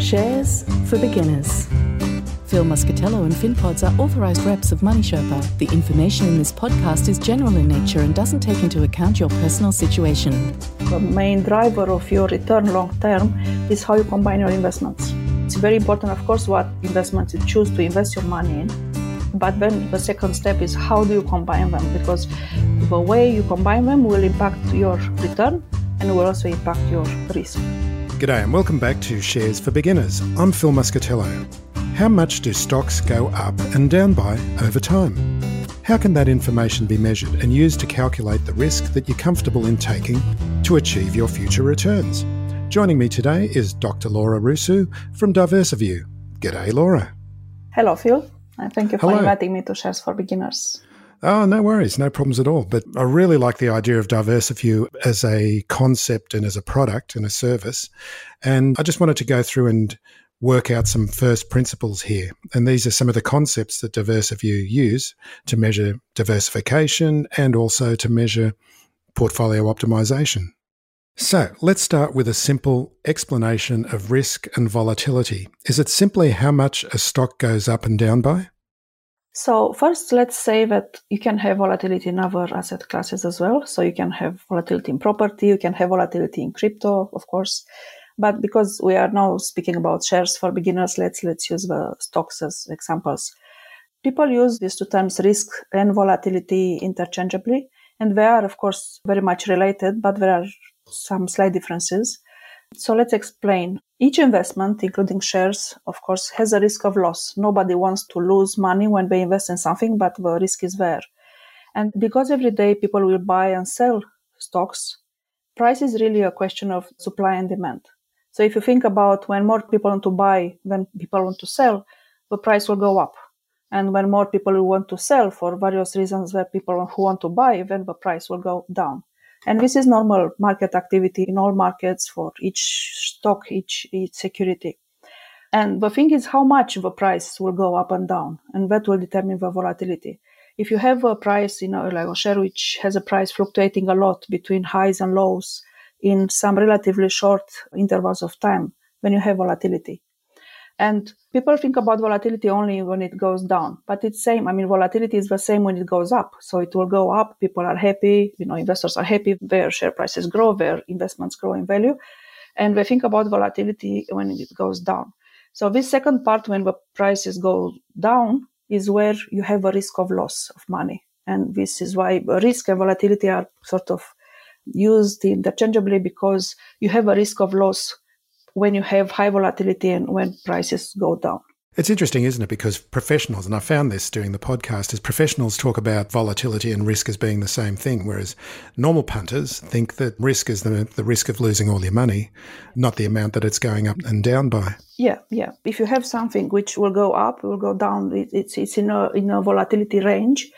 Shares for beginners. Phil Muscatello and FinPods are authorized reps of Money Sherpa. The information in this podcast is general in nature and doesn't take into account your personal situation. The main driver of your return long term is how you combine your investments. It's very important, of course, what investments you choose to invest your money in. But then the second step is how do you combine them? Because the way you combine them will impact your return and will also impact your risk. G'day and welcome back to Shares for Beginners. I'm Phil Muscatello. How much do stocks go up and down by over time? How can that information be measured and used to calculate the risk that you're comfortable in taking to achieve your future returns? Joining me today is Dr. Laura Rusu from Diversiview. G'day, Laura. Hello, Phil. Thank you for Hello. inviting me to Shares for Beginners. Oh, no worries, no problems at all. But I really like the idea of Diversiview as a concept and as a product and a service. And I just wanted to go through and work out some first principles here. And these are some of the concepts that Diversiview use to measure diversification and also to measure portfolio optimization. So let's start with a simple explanation of risk and volatility. Is it simply how much a stock goes up and down by? So first, let's say that you can have volatility in other asset classes as well. So you can have volatility in property, you can have volatility in crypto, of course. But because we are now speaking about shares for beginners, let's let's use the stocks as examples. People use these two terms risk and volatility interchangeably, and they are of course very much related, but there are some slight differences. So let's explain. Each investment, including shares, of course, has a risk of loss. Nobody wants to lose money when they invest in something, but the risk is there. And because every day people will buy and sell stocks, price is really a question of supply and demand. So if you think about when more people want to buy than people want to sell, the price will go up. And when more people want to sell for various reasons where people who want to buy, then the price will go down. And this is normal market activity in all markets for each stock, each, each security. And the thing is how much the price will go up and down, and that will determine the volatility. If you have a price, you know, like a share which has a price fluctuating a lot between highs and lows in some relatively short intervals of time, then you have volatility. And people think about volatility only when it goes down, but it's same. I mean, volatility is the same when it goes up. So it will go up. People are happy. You know, investors are happy. Their share prices grow. Their investments grow in value. And we think about volatility when it goes down. So this second part, when the prices go down, is where you have a risk of loss of money. And this is why risk and volatility are sort of used interchangeably because you have a risk of loss when you have high volatility and when prices go down. It's interesting, isn't it? Because professionals, and I found this during the podcast, is professionals talk about volatility and risk as being the same thing, whereas normal punters think that risk is the, the risk of losing all your money, not the amount that it's going up and down by. Yeah, yeah. If you have something which will go up, will go down, it, it's it's in a in a volatility range.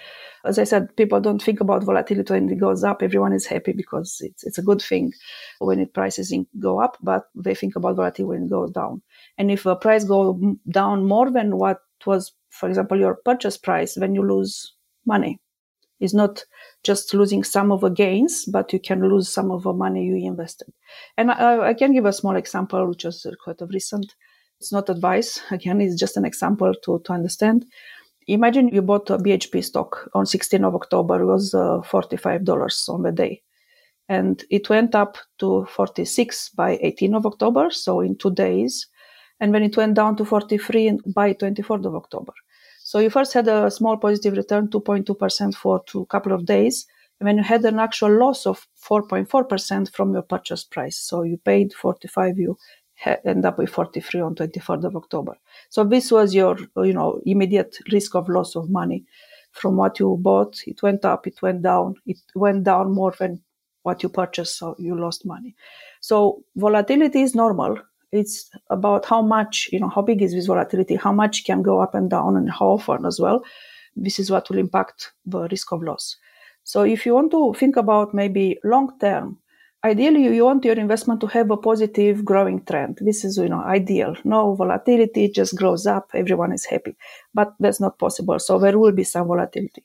As I said, people don't think about volatility when it goes up. Everyone is happy because it's it's a good thing when it prices go up, but they think about volatility when it goes down. And if a price goes down more than what was, for example, your purchase price, then you lose money. It's not just losing some of the gains, but you can lose some of the money you invested. And I, I can give a small example, which was quite of recent. It's not advice. Again, it's just an example to, to understand. Imagine you bought a BHP stock on 16th of October. It was uh, $45 on the day. And it went up to 46 by 18th of October. So in two days, and when it went down to 43 by 24th of October. So you first had a small positive return, 2.2% for a couple of days, and then you had an actual loss of 4.4% from your purchase price. So you paid 45, you end up with 43 on 24th of October. So this was your, you know, immediate risk of loss of money from what you bought. It went up, it went down, it went down more than what you purchased, so you lost money. So volatility is normal. It's about how much, you know, how big is this volatility, how much can go up and down, and how often as well. This is what will impact the risk of loss. So if you want to think about maybe long term, ideally you want your investment to have a positive growing trend. This is, you know, ideal. No volatility, it just grows up, everyone is happy. But that's not possible. So there will be some volatility.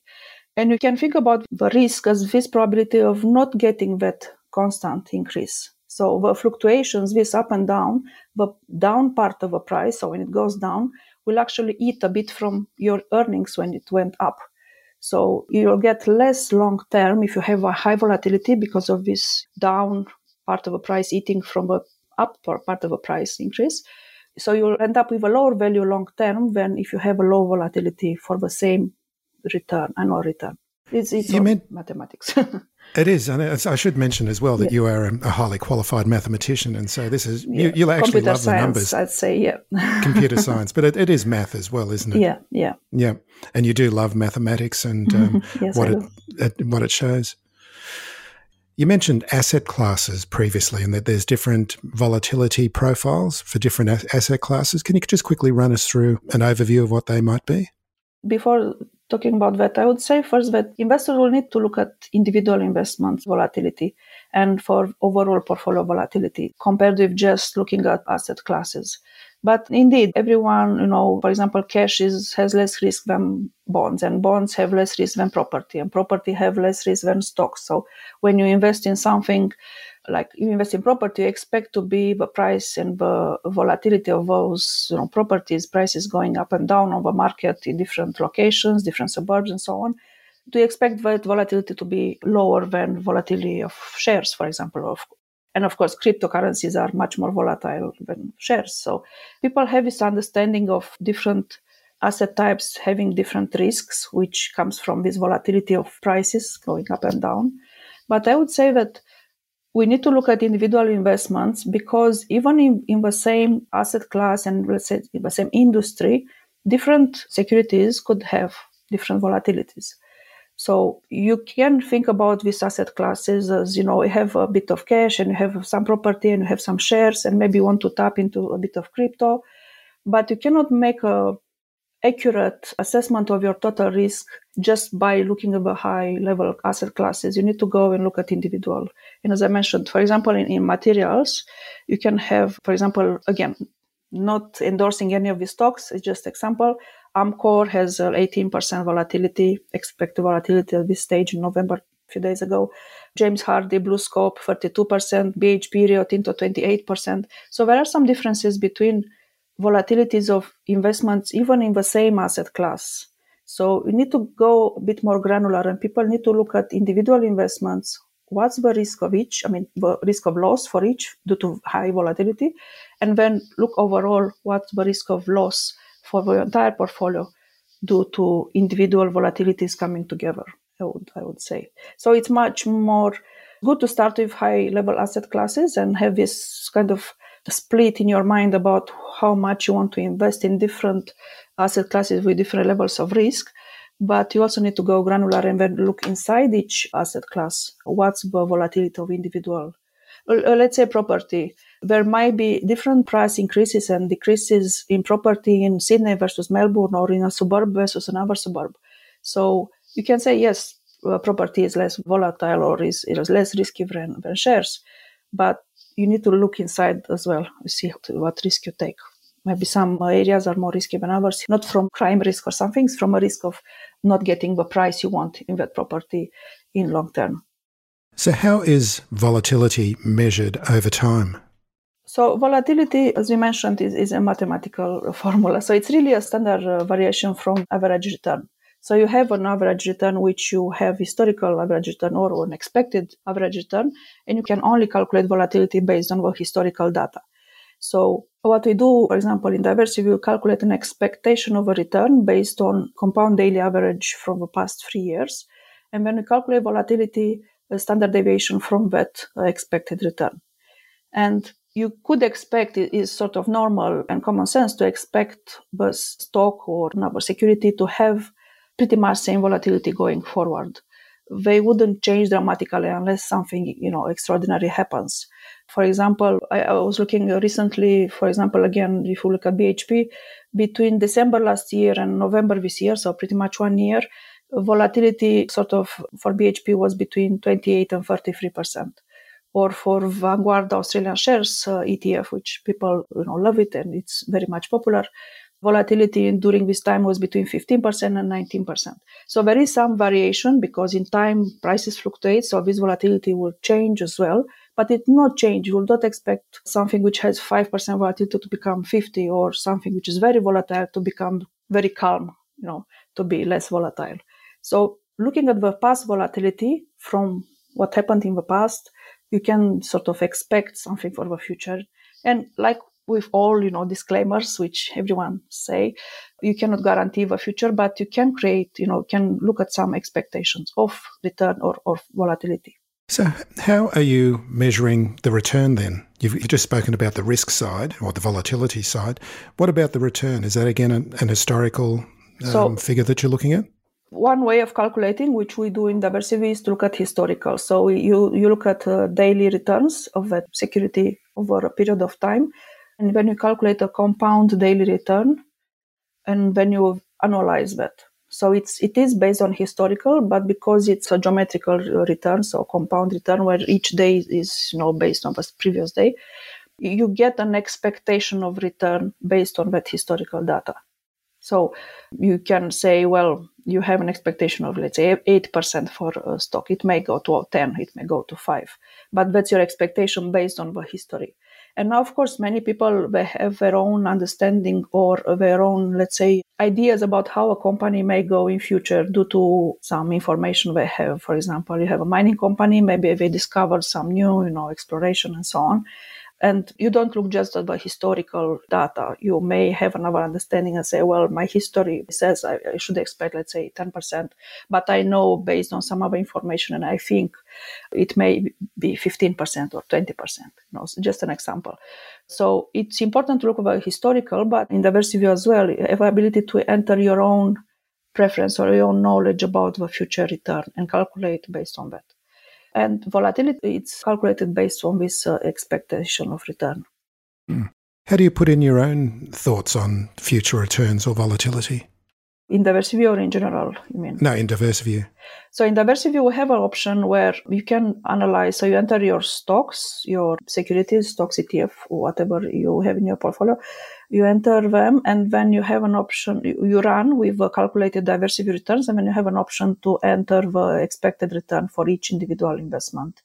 And you can think about the risk as this probability of not getting that constant increase. So the fluctuations, this up and down, the down part of a price, so when it goes down, will actually eat a bit from your earnings when it went up. So you'll get less long term if you have a high volatility because of this down part of a price eating from the up part of a price increase. So you'll end up with a lower value long term than if you have a low volatility for the same return, annual return. It's, it's You meant- mathematics. It is, and I should mention as well that you are a, highly qualified mathematician, and so this is you, you'll actually Computer love the numbers, I'd say, yeah. computer science, but it, it is math as well, isn't it? yeah, yeah. Yeah, and you do love mathematics and um, Yes, what it, it what it shows. You mentioned asset classes previously, and that there's different volatility profiles for different asset classes. Can you just quickly run us through an overview of what they might be? before talking about that, I would say first that investors will need to look at individual investments volatility and for overall portfolio volatility compared with just looking at asset classes. But indeed, everyone, you know, for example, cash is, has less risk than bonds and bonds have less risk than property and property have less risk than stocks. So when you invest in something like you invest in property, you expect to be the price and the volatility of those you know, properties, prices going up and down on the market in different locations, different suburbs, and so on. Do you expect that volatility to be lower than volatility of shares, for example? Of, and of course, cryptocurrencies are much more volatile than shares. So people have this understanding of different asset types having different risks, which comes from this volatility of prices going up and down. But I would say that we need to look at individual investments because even in, in the same asset class and let's say in the same industry, different securities could have different volatilities. So you can think about these asset classes as, you know, you have a bit of cash and you have some property and you have some shares and maybe you want to tap into a bit of crypto, but you cannot make a accurate assessment of your total risk just by looking at the high level asset classes. You need to go and look at individual. And as I mentioned, for example, in, in materials, you can have, for example, again, not endorsing any of the stocks, it's just example. Amcor has uh, 18% volatility, expected volatility at this stage in November, a few days ago. James Hardie, Blue Scope, 32%, BHP, Rio Tinto, 28%. So there are some differences between volatilities of investments, even in the same asset class. So we need to go a bit more granular and people need to look at individual investments. What's the risk of each? I mean, the risk of loss for each due to high volatility. And then look overall what's the risk of loss for the entire portfolio due to individual volatilities coming together. I would, I would say. So it's much more good to start with high level asset classes and have this kind of split in your mind about how much you want to invest in different asset classes with different levels of risk. But you also need to go granular and then look inside each asset class. What's the volatility of individual? Uh, Let's say property. There might be different price increases and decreases in property in Sydney versus Melbourne or in a suburb versus another suburb. So you can say, yes, uh, property is less volatile or is, is less risky than, than shares. But you need to look inside as well to see what risk you take. Maybe some areas are more risky than others, not from crime risk or something, it's from a risk of not getting the price you want in that property in long term. So, how is volatility measured over time? So volatility, as we mentioned, is, is a mathematical formula. So it's really a standard uh, variation from average return. So you have an average return which you have historical average return or an expected average return, and you can only calculate volatility based on the historical data. So what we do, for example, in DiversiView, we calculate an expectation of a return based on compound daily average from the past three years. And when we calculate volatility, a standard deviation from that uh, expected return. And you could expect it is sort of normal and common sense to expect the stock or another security to have pretty much same volatility going forward. they wouldn't change dramatically unless something, you know, extraordinary happens. For example, I, I, was looking recently, for example, again, if you look at BHP, between December last year and November this year, so pretty much one year, volatility sort of for BHP was between 28 and 33 percent. Or for Vanguard Australian Shares uh, ETF, which people you know love it and it's very much popular, volatility during this time was between 15% and 19%. So there is some variation because in time prices fluctuate, so this volatility will change as well but it not change. You will not expect something which has 5% volatility to become 50 or something which is very volatile to become very calm, you know, to be less volatile. So looking at the past volatility from what happened in the past, you can sort of expect something for the future. And like with all, you know, disclaimers, which everyone say, you cannot guarantee the future, but you can create, you know, can look at some expectations of return or, or volatility. So, how are you measuring the return then? You've just spoken about the risk side or the volatility side. What about the return? Is that again an, an historical um, so, figure that you're looking at? One way of calculating, which we do in DiversiView, is to look at historical. So you you look at uh, daily returns of that security over a period of time, and when you calculate a compound daily return, and when you analyze that, so it's it is based on historical, but because it's a geometrical return, so compound return, where each day is you know based on the previous day, you get an expectation of return based on that historical data. So you can say, well, you have an expectation of let's say eight percent for a stock. It may go to ten, it may go to five, but that's your expectation based on the history. And now, of course, many people they have their own understanding or their own, let's say, ideas about how a company may go in future due to some information they have. For example, you have a mining company, maybe they discovered some new, you know, exploration and so on. And you don't look just at the historical data. You may have another understanding and say, well, my history says I, I should expect, let's say, 10%, but I know based on some other information and I think it may be 15% or 20%. You know, so just an example. So it's important to look at the historical, but in DiversiView as well, ability to enter your own preference or your own knowledge about the future return and calculate based on that. And volatility, it's calculated based on this uh, expectation of return. Mm. How do you put in your own thoughts on future returns or volatility? In DiversiView or in general, you mean? No, in DiversiView. So in DiversiView, we have an option where you can analyze. So you enter your stocks, your securities, stocks, ETF, whatever you have in your portfolio. You enter them, and then you have an option. You run with calculated DiversiView returns, and then you have an option to enter the expected return for each individual investment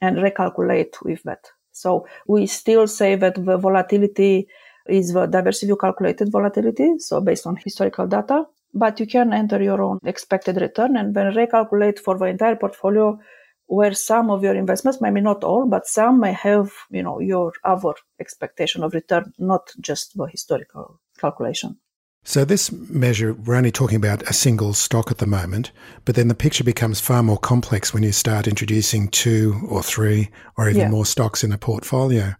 and recalculate with that. So we still say that the volatility is the DiversiView calculated volatility, so based on historical data. But you can enter your own expected return and then recalculate for the entire portfolio where some of your investments, maybe not all, but some may have, you know, your other expectation of return, not just the historical calculation. So this measure, we're only talking about a single stock at the moment, but then the picture becomes far more complex when you start introducing two or three or even yeah. more stocks in a portfolio.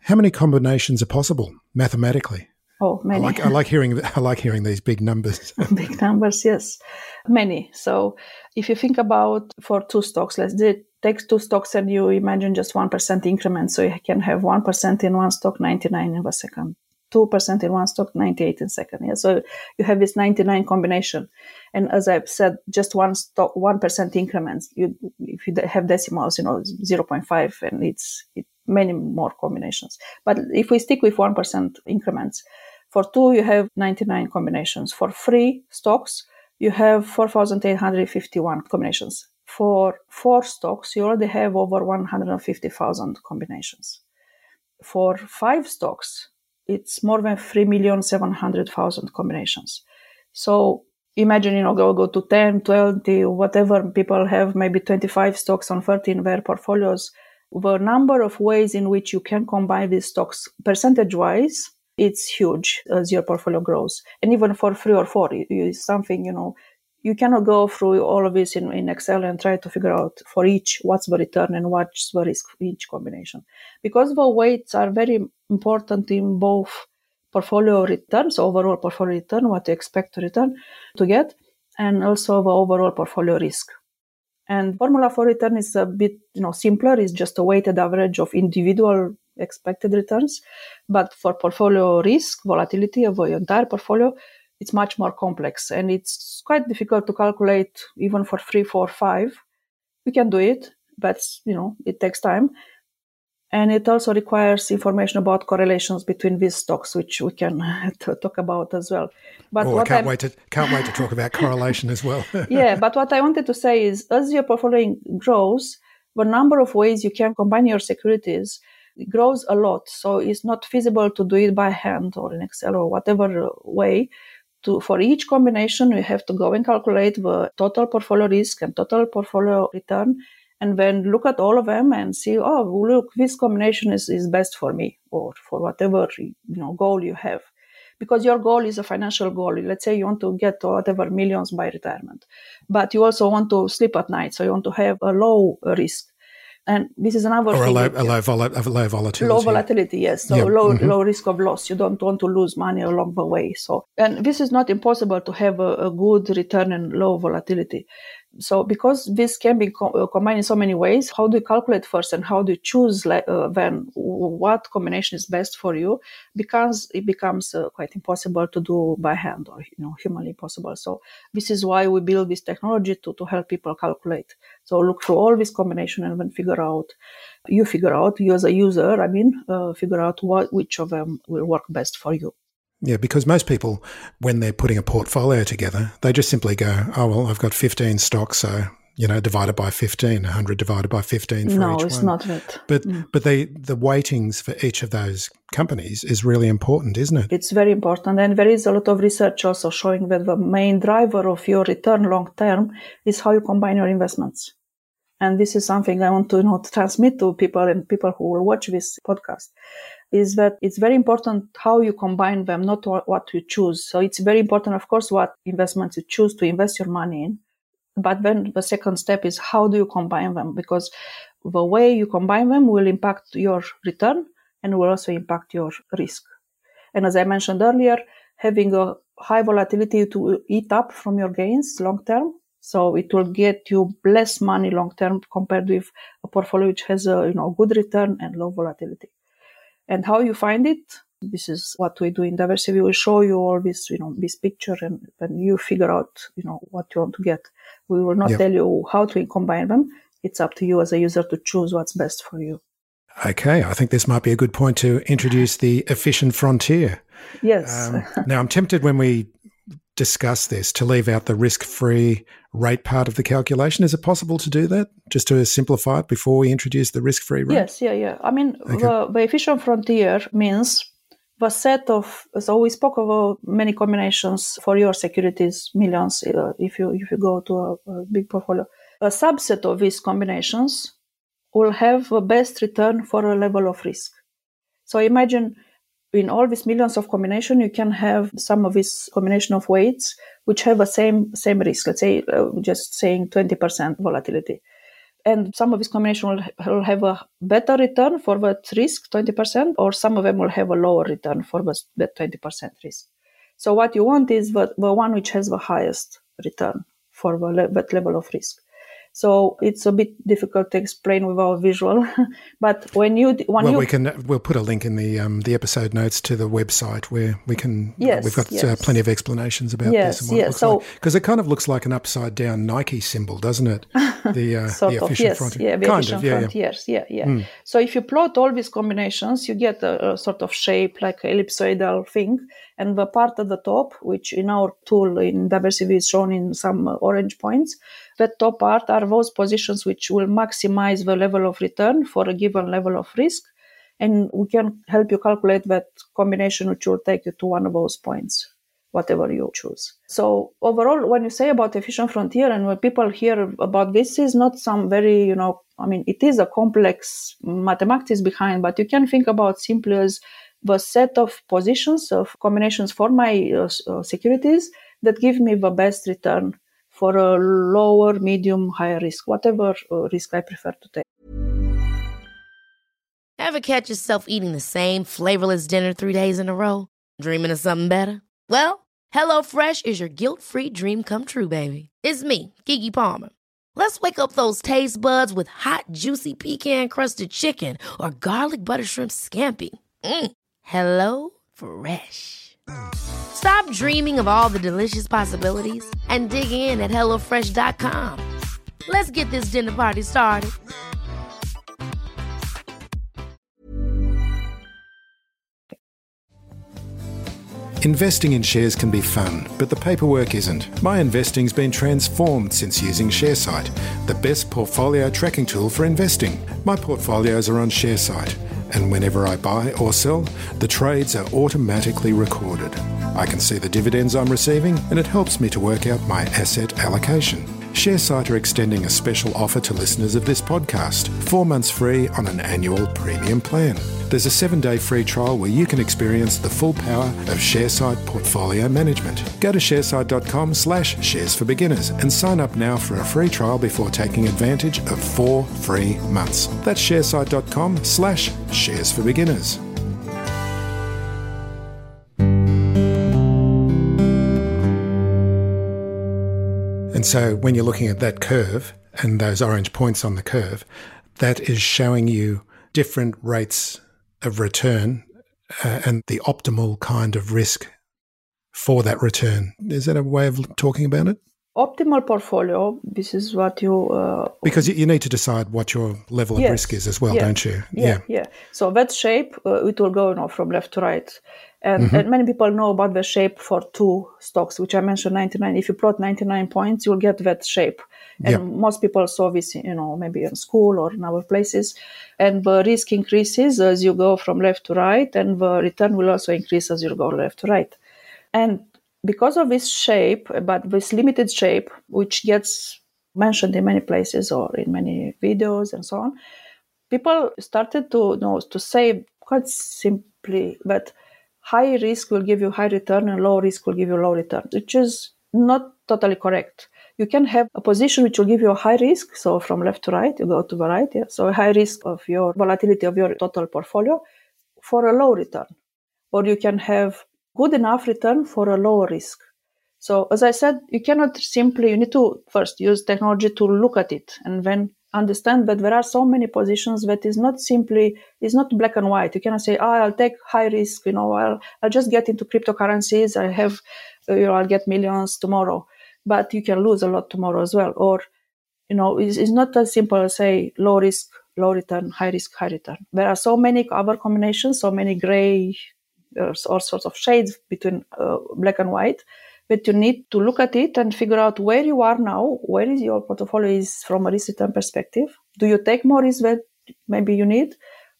How many combinations are possible mathematically? Oh, many. I like, I like hearing. I like hearing these big numbers. big numbers, yes, many. So, if you think about for two stocks, let's do, take two stocks and you imagine just one percent increment. So you can have one percent in one stock, ninety nine in the second, two percent in one stock, ninety eight in second. Yeah. So you have this ninety nine combination, and as I've said, just one stock, one percent increments. You if you have decimals, you know, zero point five, and it's it many more combinations. But if we stick with 1% increments, for two, you have 99 combinations. For three stocks, you have 4,851 combinations. For four stocks, you already have over 150,000 combinations. For five stocks, it's more than 3,700,000 combinations. So imagine, you know, go, go to 10, 20, whatever people have, maybe 25 stocks on 13 their portfolios the number of ways in which you can combine these stocks percentage wise it's huge as your portfolio grows. And even for three or four is something you know you cannot go through all of this in, in excel and try to figure out for each what's the return and what's the risk for each combination. Because the weights are very important in both portfolio returns overall portfolio return what you expect to return to get and also the overall portfolio risk And formula for return is a bit, you know, simpler. It's just a weighted average of individual expected returns. But for portfolio risk, volatility of your entire portfolio, it's much more complex and it's quite difficult to calculate even for three, four, five. We can do it, but you know, it takes time. And it also requires information about correlations between these stocks, which we can talk about as well. But oh, I can't wait to can't wait to talk about correlation as well. yeah, but what I wanted to say is, as your portfolio grows, the number of ways you can combine your securities grows a lot. So it's not feasible to do it by hand or in Excel or whatever way. To, for each combination, you have to go and calculate the total portfolio risk and total portfolio return and then look at all of them and see, oh, look, this combination is, is best for me or for whatever you know goal you have. Because your goal is a financial goal. Let's say you want to get whatever millions by retirement, but you also want to sleep at night. So you want to have a low risk. And this is another or thing. A low, a, low vol- a low volatility. Low volatility, yes. So low, mm-hmm. low risk of loss. You don't want to lose money along the way. So, and this is not impossible to have a, a good return and low volatility. So because this can be co- uh, combined in so many ways, how do you calculate first and how do you choose uh, then what combination is best for you? Because it becomes uh, quite impossible to do by hand or you know humanly possible. So this is why we build this technology to, to help people calculate. So look through all this combination and then figure out. You figure out you as a user. I mean, uh, figure out what which of them will work best for you. Yeah, because most people, when they're putting a portfolio together, they just simply go, oh, well, I've got 15 stocks, so, you know, divided by 15, 100 divided by 15 for no, each it's not it. But, mm. but the, the weightings for each of those companies is really important, isn't it? It's very important. And there is a lot of research also showing that the main driver of your return long term is how you combine your investments. And this is something I want to you know, transmit to people and people who will watch this podcast is that it's very important how you combine them, not what you choose. So it's very important, of course, what investments you choose to invest your money in. But then the second step is how do you combine them? Because the way you combine them will impact your return and will also impact your risk. And as I mentioned earlier, having a high volatility to eat up from your gains long term. So it will get you less money long term compared with a portfolio which has a you know good return and low volatility and how you find it. This is what we do in DiversiView. We will show you all this you know this picture and then you figure out you know what you want to get we will not tell you how to combine them. It's up to you as a user to choose what's best for you. Okay i think this might be a good point to introduce the efficient frontier. Yes. Um, now i'm tempted when we discuss this to leave out the risk free rate part of the calculation. Is it possible to do that just to simplify it before we introduce the risk free rate? Yes, yeah, yeah. I mean, okay. the, the efficient frontier means the set of so we spoke about many combinations for your securities millions uh, if you if you go to a, a, big portfolio a subset of these combinations will have a best return for a level of risk so imagine in all these millions of combination, you can have some of this combination of weights which have a same same risk. Let's say uh, just saying 20% volatility, and some of this combination will, will have a better return for that risk 20%, or some of them will have a lower return for that 20% risk. So what you want is the, the one which has the highest return for the, that level of risk. So it's a bit difficult to explain without visual. but when you when well, you, we can we'll put a link in the um, the episode notes to the website where we can. Yes, we've got uh, yes. uh, plenty of explanations about yes, this and what yes. it looks so, like because it kind of looks like an upside down Nike symbol, doesn't it? The uh, sort the of, efficient yes, frontier. yeah, the kind efficient of, yeah, frontiers, yeah, yeah. Mm. So if you plot all these combinations, you get a, a sort of shape like ellipsoidal thing, and the part at the top, which in our tool in DiversiView is shown in some orange points, the top part are those positions which will maximize the level of return for a given level of risk. And we can help you calculate that combination which will take you to one of those points, whatever you choose. So overall, when you say about efficient frontier and when people hear about this is not some very, you know, I mean, it is a complex mathematics behind, but you can think about simply as the set of positions of combinations for my uh, uh, securities that give me the best return for a lower, medium, higher risk, whatever uh, risk I prefer to take. Ever catch yourself eating the same flavorless dinner three days in a row? Dreaming of something better? Well, HelloFresh is your guilt free dream come true, baby. It's me, Keke Palmer. Let's wake up those taste buds with hot, juicy pecan crusted chicken or garlic butter shrimp scampi. Mm. Hello Fresh. Stop dreaming of all the delicious possibilities and dig in at HelloFresh.com. Let's get this dinner party started. Investing in shares can be fun, but the paperwork isn't. My investing's been transformed since using Sharesight, the best portfolio tracking tool for investing. My portfolios are on Sharesight, and whenever I buy or sell, the trades are automatically recorded. I can see the dividends I'm receiving, and it helps me to work out my asset allocation. Sharesight are extending a special offer to listeners of this podcast four months free on an annual premium plan. There's a seven day free trial where you can experience the full power of Sharesight portfolio management. Go to sharesight.com slash shares for beginners and sign up now for a free trial before taking advantage of four free months. That's sharesight.com slash shares for beginners. And so when you're looking at that curve and those orange points on the curve, that is showing you different rates of return uh, and the optimal kind of risk for that return. Is that a way of talking about it? Optimal portfolio, this is what you. Uh, because you need to decide what your level of Yes. risk is as well, Yeah. don't you? yeah, yeah. So that shape, uh, it will go you know, from left to right. And, mm-hmm. and many people know about the shape for two stocks, which I mentioned 99. If you plot 99 points, you'll get that shape. And Yeah. most people saw this, you know, maybe in school or in other places. And the risk increases as you go from left to right, and the return will also increase as you go left to right. And because of this shape, but this limited shape, which gets mentioned in many places or in many videos and so on, people started to know to say quite simply that high risk will give you high return and low risk will give you low return, which is not totally correct. You can have a position which will give you a high risk, so from left to right, you go to the right, yeah. So a high risk of your volatility of your total portfolio for a low return. Or you can have good enough return for a lower risk. So as I said, you cannot simply, you need to first use technology to look at it and then understand that there are so many positions that is not simply, is not black and white. You cannot say, oh, I'll take high risk, you know, I'll, I'll just get into cryptocurrencies. I have, uh, you know, I'll get millions tomorrow, but you can lose a lot tomorrow as well. Or, you know, it's, it's not as simple as say low risk, low return, high risk, high return. There are so many other combinations, so many gray, uh, all sorts of shades between uh, black and white but you need to look at it and figure out where you are now, where is your portfolio is from a risk return perspective. Do you take more risk that maybe you need?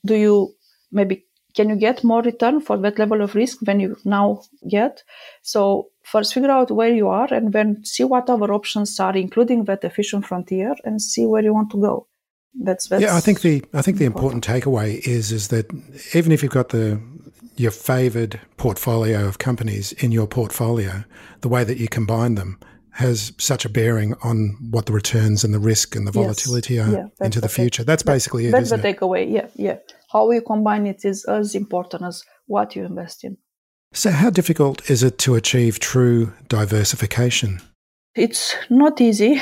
Do you maybe can you get more return for that level of risk than you now get? So first figure out where you are and then see what other options are, including that efficient frontier, and see where you want to go. That's, that's yeah, I think the I think the important takeaway is is that even if you've got the your favoured portfolio of companies in your portfolio, the way that you combine them has such a bearing on what the returns and the risk and the Yes. volatility are Yeah, into the future. That's basically it, that's the it? takeaway. Yeah, yeah. How you combine it is as important as what you invest in. So, how difficult is it to achieve true diversification? It's not easy.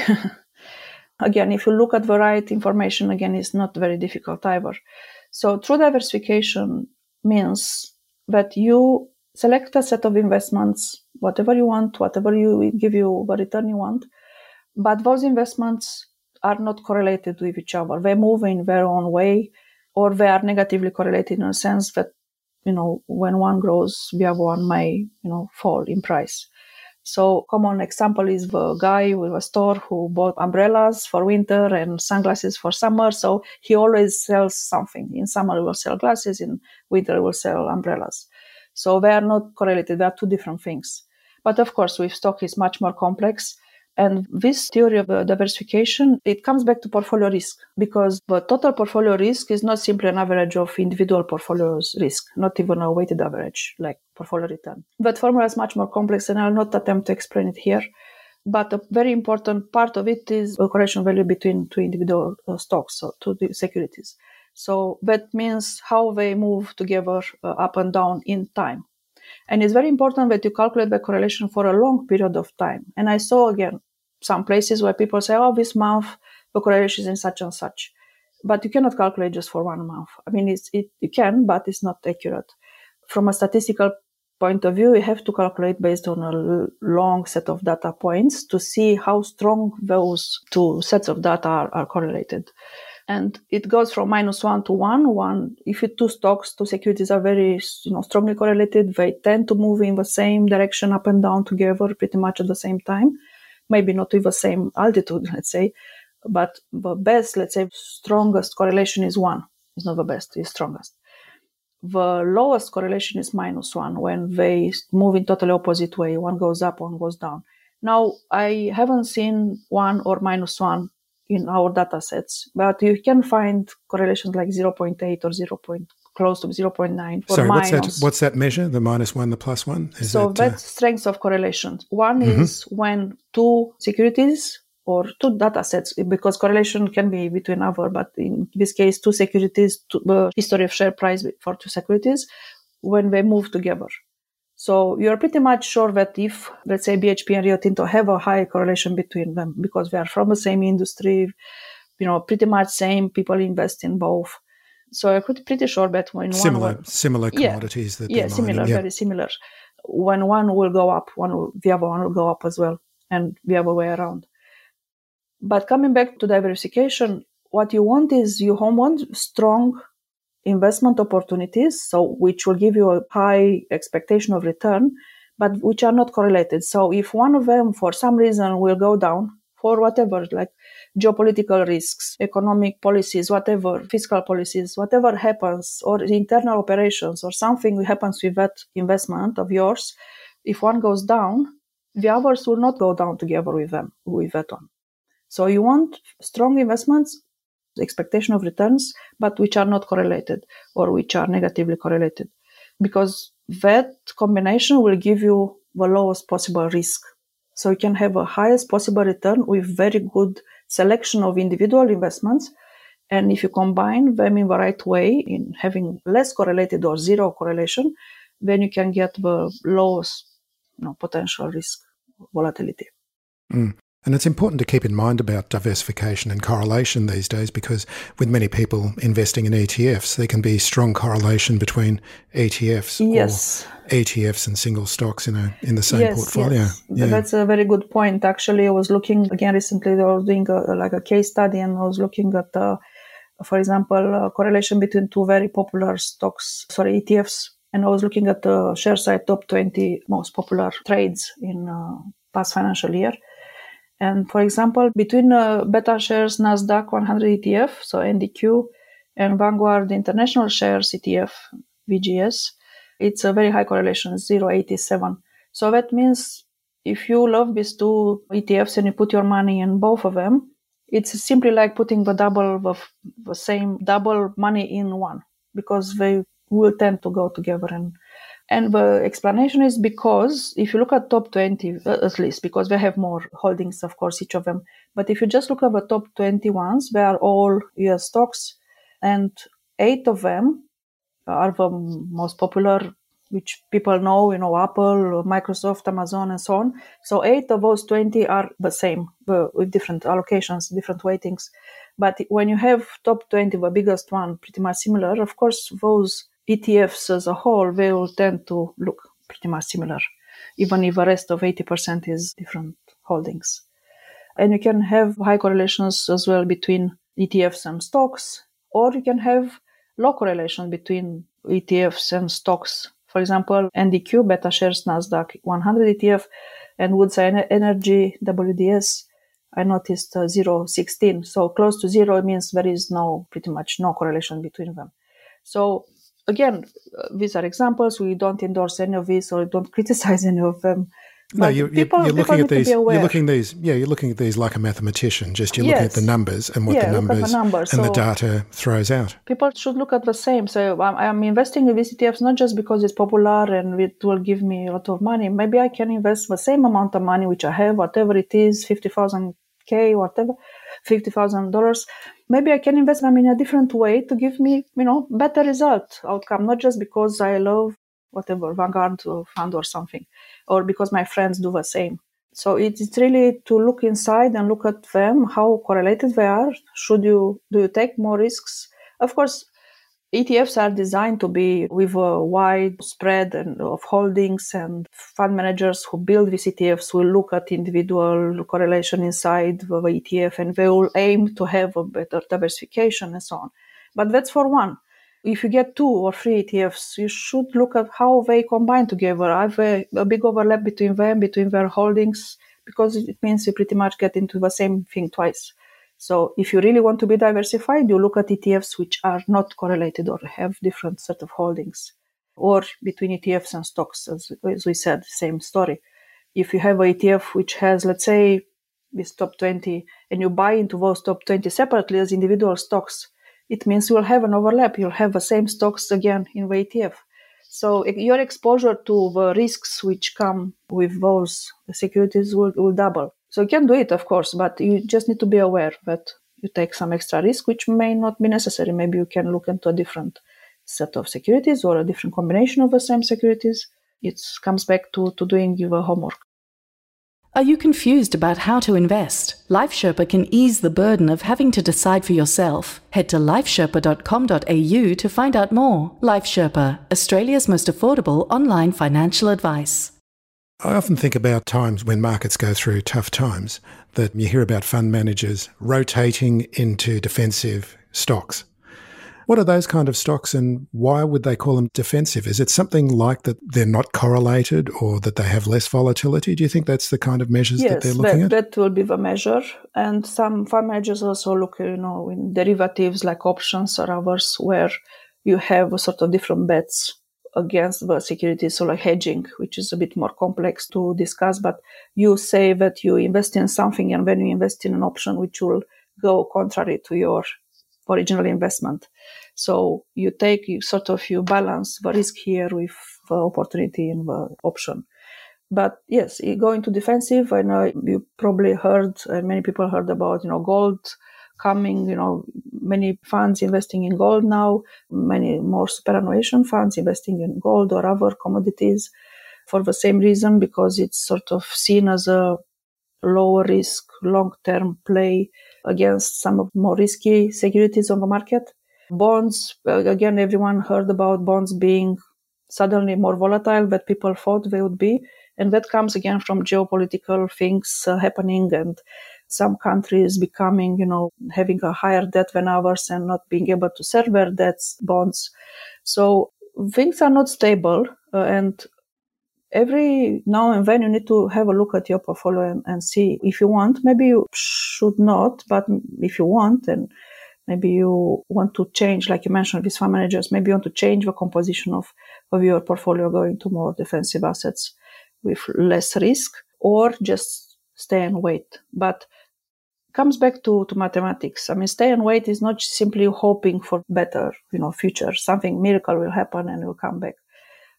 again, if you look at the right information, again, it's not very difficult either. So, true diversification means that you select a set of investments, whatever you want, whatever you give you the return you want, but those investments are not correlated with each other. They move in their own way, or they are negatively correlated in a sense that you know when one grows, the other one may you know fall in price. So common example is the guy with a store who bought umbrellas for winter and sunglasses for summer. So he always sells something. In summer he will sell glasses, in winter he will sell umbrellas. So they are not correlated. They are two different things. But of course, with stock is much more complex. And this theory of diversification, it comes back to portfolio risk because the total portfolio risk is not simply an average of individual portfolios risk, not even a weighted average like portfolio return. That formula is much more complex and I'll not attempt to explain it here. But a very important part of it is a correlation value between two individual uh, stocks, so two securities. So that means how they move together uh, up and down in time. And it's very important that you calculate the correlation for a long period of time. And I saw again some places where people say, oh, this month correlation is in such and such. But you cannot calculate just for one month. I mean, it's, it, you can, but it's not accurate. From a statistical point of view, you have to calculate based on a long set of data points to see how strong those two sets of data are, are correlated. And it goes from minus one to one. One, if you two stocks, two securities are very, you know, strongly correlated, they tend to move in the same direction up and down together pretty much at the same time. Maybe not with the same altitude, let's say, but the best, let's say, strongest correlation is one. It's not the best, it's strongest the lowest correlation is minus one when they move in totally opposite way. One goes up, one goes down. Now, I haven't seen one or minus one in our data sets, but you can find correlations like 0.8 or 0. Close to 0.9 Sorry, what's that, what's that measure? The minus one, the plus one? Is so that, uh... that's strength of correlation. One mm-hmm. is when two securities or two data sets because correlation can be between other, but in this case, two securities, two, uh, history of share price for two securities when they move together. So you're pretty much sure that if, let's say, BHP and Rio Tinto have a high correlation between them because they are from the same industry, you know, pretty much same people invest in both. So I could pretty, sure that when similar one similar commodities yeah, that yeah similar, yeah. very similar. When one will go up, one will, the other one will go up as well, and the other way around. But coming back to diversification, what you want is you want strong investment opportunities, so which will give you a high expectation of return, but which are not correlated. So if one of them for some reason will go down for whatever, like geopolitical risks, economic policies, whatever, fiscal policies, whatever happens, or internal operations, or something happens with that investment of yours, if one goes down, the others will not go down together with them, with that one. So you want strong investments, expectation of returns, but which are not correlated or which are negatively correlated, because that combination will give you the lowest possible risk. So you can have a highest possible return with very good selection of individual investments. And if you combine them in the right way, in having less correlated or zero correlation, then you can get the lowest you know, potential risk volatility. Mm. And it's important to keep in mind about diversification and correlation these days because with many people investing in ETFs, there can be strong correlation between ETFs yes. or ETFs and single stocks in a in the same yes, portfolio. Yes. Yeah. That's a very good point. Actually, I was looking again recently. I was doing a, like a case study, and I was looking at, uh, for example, correlation between two very popular stocks, sorry, ETFs, and I was looking at the Sharesight top 20 most popular trades in uh, past financial year and for example, between uh, BetaShares Nasdaq 100 ETF, so NDQ, and Vanguard International Shares ETF, VGS, it's a very high correlation, 0.87. So that means if you love these two ETFs and you put your money in both of them, it's simply like putting the double of the same double money in one because they will tend to go together and and the explanation is because if you look at top 20, uh, at least, because they have more holdings, of course, each of them. But if you just look at the top 20 ones, they are all US stocks, and eight of them are the most popular, which people know, you know, Apple, Microsoft, Amazon, and so on. So eight of those 20 are the same with different allocations, different weightings. But when you have top 20, the biggest one, pretty much similar, of course, those ETFs as a whole, they will tend to look pretty much similar, even if the rest of 80% is different holdings. And you can have high correlations as well between ETFs and stocks, or you can have low correlation between ETFs and stocks. For example, NDQ, BetaShares Nasdaq 100 ETF, and Woodside Energy WDS. I noticed uh, 0.16. So close to zero means there is no, pretty much no correlation between them. So again, uh, these are examples. We don't endorse any of these or don't criticize any of them. no, you're, people, you're looking at these. You're looking these. Yeah, you're looking at these like a mathematician. Just you're yes. looking at the numbers and what yeah, the numbers, the numbers. and so the data throws out. People should look at the same. So I'm, I'm investing in these ETFs not just because it's popular and it will give me a lot of money. Maybe I can invest the same amount of money which I have, whatever it is, fifty thousand k, whatever, fifty thousand dollars maybe I can invest them in a different way to give me, you know, better result outcome, not just because I love whatever Vanguard fund or something, or because my friends do the same. So it's really to look inside and look at them, how correlated they are. Should you do you take more risks? Of course, ETFs are designed to be with a wide spread of holdings, and fund managers who build these ETFs will look at individual correlation inside the ETF and they will aim to have a better diversification and so on. But that's for one. If you get two or three ETFs, you should look at how they combine together. Have a, a big overlap between them, between their holdings, because it means you pretty much get into the same thing twice. So if you really want to be diversified, you look at ETFs which are not correlated or have different set of holdings. Or between ETFs and stocks, as, as we said, same story. If you have a ETF which has, let's say, this top 20, and you buy into those top 20 separately as individual stocks, it means you will have an overlap. You'll have the same stocks again in the ETF. So your exposure to the risks which come with those securities will, will double. So you can do it, of course, but you just need to be aware that you take some extra risk, which may not be necessary. Maybe you can look into a different set of securities or a different combination of the same securities. It comes back to, to doing your homework. Are you confused about how to invest? Life LifeSherpa can ease the burden of having to decide for yourself. Head to lifesherpa.com.au to find out more. Life LifeSherpa, Australia's most affordable online financial advice. I often think about times when markets go through tough times that you hear about fund managers rotating into defensive stocks. What are those kind of stocks and why would they call them defensive? Is it something like that they're not correlated or that they have less volatility? Do you think that's the kind of measures yes, that they're looking that, at? that will be the measure. And some fund managers also look, you know, in derivatives like options or others where you have a sort of different bets against the securities, so like hedging, which is a bit more complex to discuss. But you say that you invest in something, and when you invest in an option, which will go contrary to your original investment. So you take you sort of you balance the risk here with the opportunity in the option. But yes, going to defensive. I know you probably heard, and many people heard about, you know, gold coming, you know, many funds investing in gold now, many more superannuation funds investing in gold or other commodities for the same reason, because it's sort of seen as a lower risk, long term play against some of more risky securities on the market. Bonds, again, everyone heard about bonds being suddenly more volatile than people thought they would be. And that comes again from geopolitical things uh, happening and some countries becoming, you know, having a higher debt than ours and not being able to serve their debts, bonds. So things are not stable. Uh, and every now and then you need to have a look at your portfolio and, and see if you want. Maybe you should not, but if you want, and maybe you want to change, like you mentioned with fund managers, maybe you want to change the composition of, of your portfolio going to more defensive assets with less risk or just stay and wait. But comes back to, to mathematics. I mean, stay and wait is not simply hoping for better, you know, future. Something miracle will happen and will come back.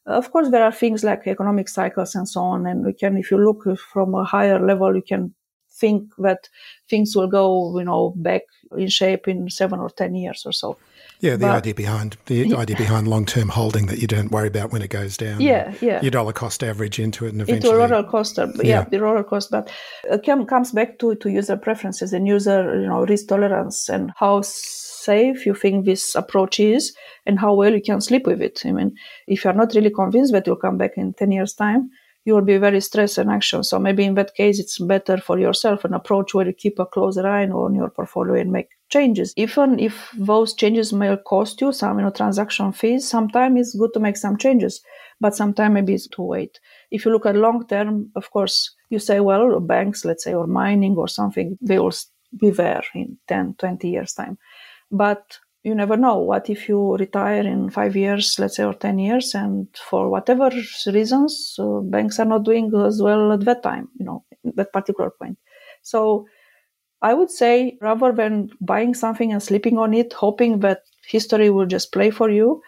Of course, there are things like economic cycles and so on. And we can, if you look from a higher level, you can think that things will go, you know, back in shape in seven or 10 years or so. Yeah, the but, idea behind the yeah. idea behind long term holding that you don't worry about when it goes down. Yeah, yeah. Your dollar cost average into it and eventually into a roller coaster. Yeah, yeah, the roller coaster. But it comes back to, to user preferences and user you know risk tolerance and how safe you think this approach is and how well you can sleep with it. I mean, if you're not really convinced that you'll come back in ten years time, you will be very stressed and anxious. So maybe in that case, it's better for yourself an approach where you keep a closer eye on your portfolio and make changes. Even if those changes may cost you some, you know, transaction fees, sometimes it's good to make some changes, but sometimes maybe it's to wait. If you look at long term, of course, you say, well, banks, let's say, or mining or something, they will be there in 10, 20 years time. But you never know. What if you retire in five years, let's say, or 10 years, and for whatever reasons, uh, banks are not doing as well at that time, you know, that particular point. So I would say rather than buying something and sleeping on it, hoping that history will just play for you,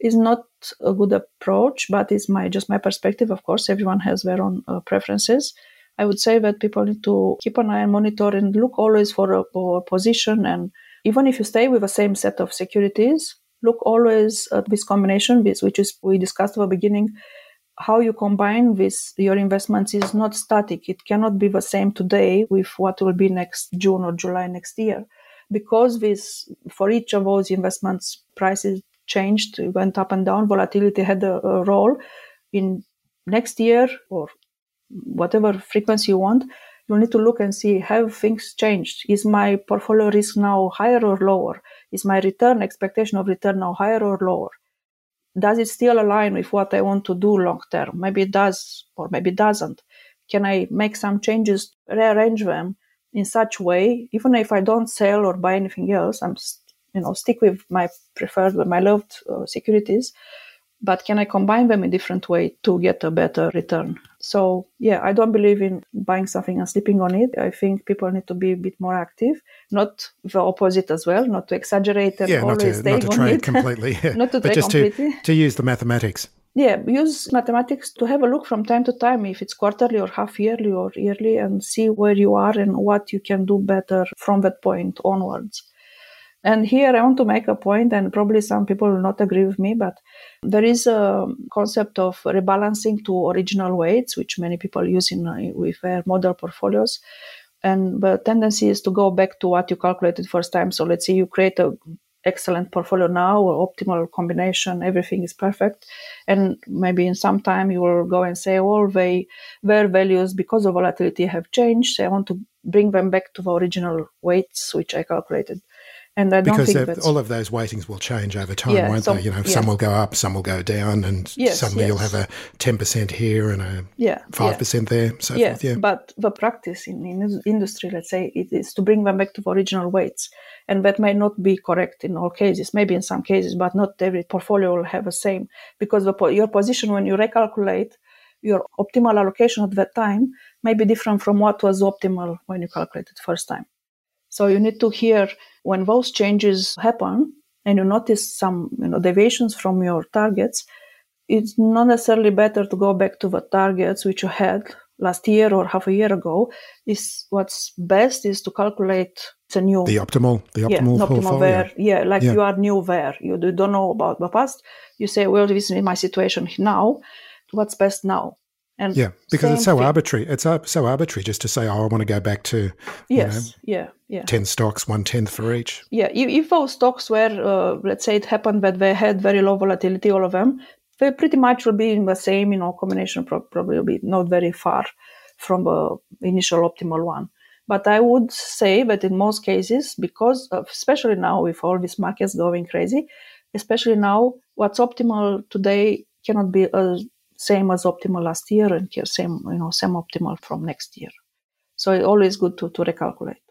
is not a good approach, but it's my just my perspective. Of course, everyone has their own uh, preferences. I would say that people need to keep an eye and monitor and look always for a, for a position and even if you stay with the same set of securities, look always at this combination, which is we discussed at the beginning, how you combine with your investments is not static. It cannot be the same today with what will be next June or July next year. Because this, for each of those investments, prices changed, went up and down, volatility had a, a role in next year or whatever frequency you want. You need to look and see have things changed? Is my portfolio risk now higher or lower? Is my return expectation of return now higher or lower? does it still align with what I want to do long term? Maybe it does, or maybe it doesn't. Can I make some changes, rearrange them in such way, even if I don't sell or buy anything else, I'm, you know, stick with my preferred, my loved uh, securities, but can I combine them in different way to get a better return? So yeah, I don't believe in buying something and sleeping on it. I think people need to be a bit more active, not the opposite as well, not to exaggerate and yeah, always not to, not to trade it. completely, yeah. not to but just completely. to to use the mathematics. Yeah, use mathematics to have a look from time to time, if it's quarterly or half yearly or yearly, and see where you are and what you can do better from that point onwards. And here I want to make a point, and probably some people will not agree with me, but there is a concept of rebalancing to original weights, which many people use in uh, with their model portfolios. And the tendency is to go back to what you calculated first time. So let's say you create a excellent portfolio now or optimal combination, everything is perfect. And maybe in some time you will go and say, well, they, their values because of volatility have changed. So I want to bring them back to the original weights, which I calculated. And I don't because all of those weightings will change over time, Yeah, won't so- they? You know, yeah. some will go up, some will go down, and Yes, suddenly you'll have a ten percent here and a yeah five yeah. percent there, so yes, forth. Yeah, but the practice in, in industry, let's say, it is to bring them back to the original weights, and that may not be correct in all cases. Maybe in some cases, but not every portfolio will have the same because the, your position when you recalculate your optimal allocation at that time may be different from what was optimal when you calculated first time. So you need to hear when those changes happen and you notice some you know deviations from your targets it's not necessarily better to go back to the targets which you had last year or half a year ago. Is what's best is to calculate the new the optimal, the yeah, optimal an optimal portfolio. where yeah like Yeah. you are new there you do- don't know about the past. You say well this is my situation now. What's best now and Yeah, because it's so thing- arbitrary. It's so arbitrary just to say, "Oh, I want to go back to you know, yes yeah yeah ten stocks, one tenth for each." yeah if, if those stocks were uh, let's say it happened that they had very low volatility all of them they pretty much will be in the same you know combination probably will be not very far from the initial optimal one but i would say that in most cases because of, especially now with all these markets going crazy especially now what's optimal today cannot be uh, same as optimal last year and ca- same you know same optimal from next year so it's always good to, to recalculate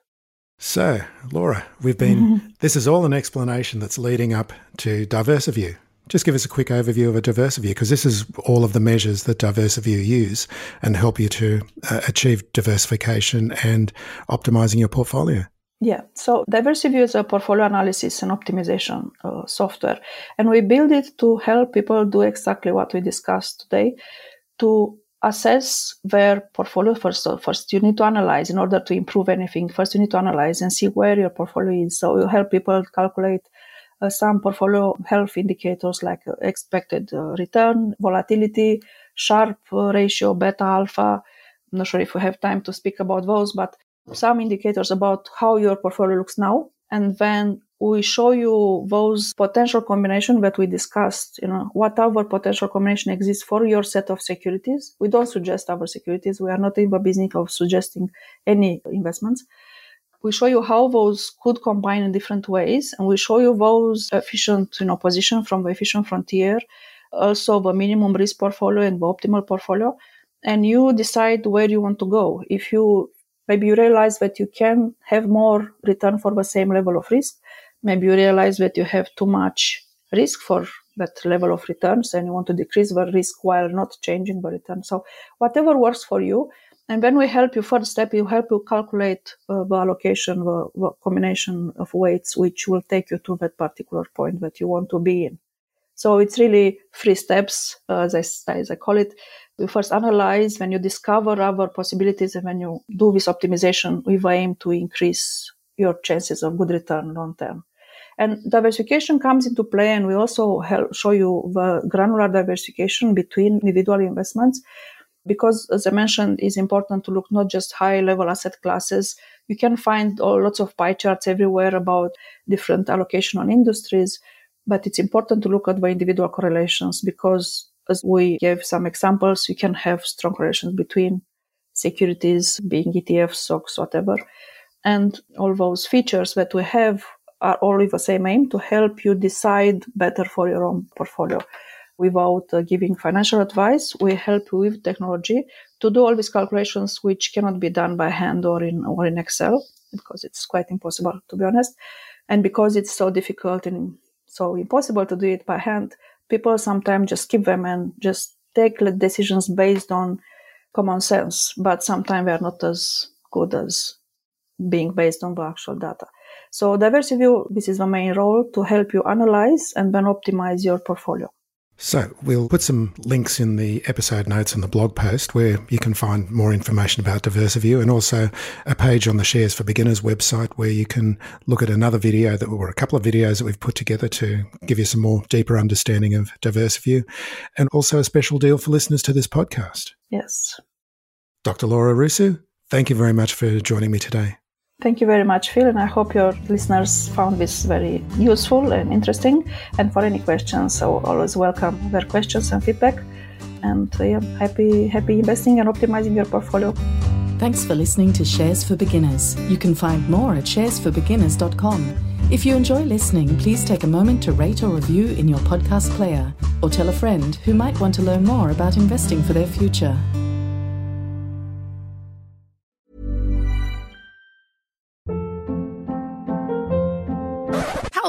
So, Laura, we've been. This is all an explanation that's leading up to Diversiview. Just give us a quick overview of a Diversiview, because this is all of the measures that Diversiview use and help you to uh, achieve diversification and optimizing your portfolio. Yeah, so DiversiView is a portfolio analysis and optimization uh, software, and we build it to help people do exactly what we discussed today to assess their portfolio first. So first, you need to analyze in order to improve anything. First, you need to analyze and see where your portfolio is. So you help people calculate uh, some portfolio health indicators like uh, expected uh, return, volatility, Sharpe uh, ratio, beta alpha. I'm not sure if we have time to speak about those, but some indicators about how your portfolio looks now. And then we show you those potential combination that we discussed, you know, what other potential combination exists for your set of securities. We don't suggest our securities. We are not in the business of suggesting any investments. We show you how those could combine in different ways, and we show you those efficient, you know, position from the efficient frontier, also the minimum risk portfolio and the optimal portfolio, and you decide where you want to go. If you maybe you realize that you can have more return for the same level of risk, maybe you realize that you have too much risk for that level of returns and you want to decrease the risk while not changing the return. So whatever works for you. And then we help you, first step, you help you calculate uh, the allocation, the, the combination of weights, which will take you to that particular point that you want to be in. So it's really three steps, uh, as, I, as I call it. You first analyze, when you discover other possibilities, and when you do this optimization, we aim to increase your chances of good return long term. And diversification comes into play, and we also show you the granular diversification between individual investments. Because, as I mentioned, it's important to look not just high level asset classes. You can find all, lots of pie charts everywhere about different allocation on industries, but it's important to look at the individual correlations because, as we gave some examples, you can have strong correlations between securities, being ETFs, stocks, whatever. And all those features that we have are all with the same aim to help you decide better for your own portfolio. Without uh, giving financial advice, we help you with technology to do all these calculations, which cannot be done by hand or in or in Excel, because it's quite impossible to be honest. And because it's so difficult and so impossible to do it by hand, people sometimes just skip them and just take decisions based on common sense, but sometimes they're not as good as being based on the actual data. So DiversiView, this is the main role to help you analyze and then optimize your portfolio. So, we'll put some links in the episode notes and the blog post where you can find more information about DiversiView and also a page on the Shares for Beginners website where you can look at another video that or a couple of videos that we've put together to give you some more deeper understanding of DiversiView and also a special deal for listeners to this podcast. Yes. Dr. Laura Rusu, thank you very much for joining me today. Thank you very much, Phil, and I hope your listeners found this very useful and interesting. And for any questions, I always welcome their questions and feedback. And uh, yeah, happy happy investing and optimizing your portfolio. Thanks for listening to Shares for Beginners. You can find more at sharesforbeginners.com. If you enjoy listening, please take a moment to rate or review in your podcast player, or tell a friend who might want to learn more about investing for their future.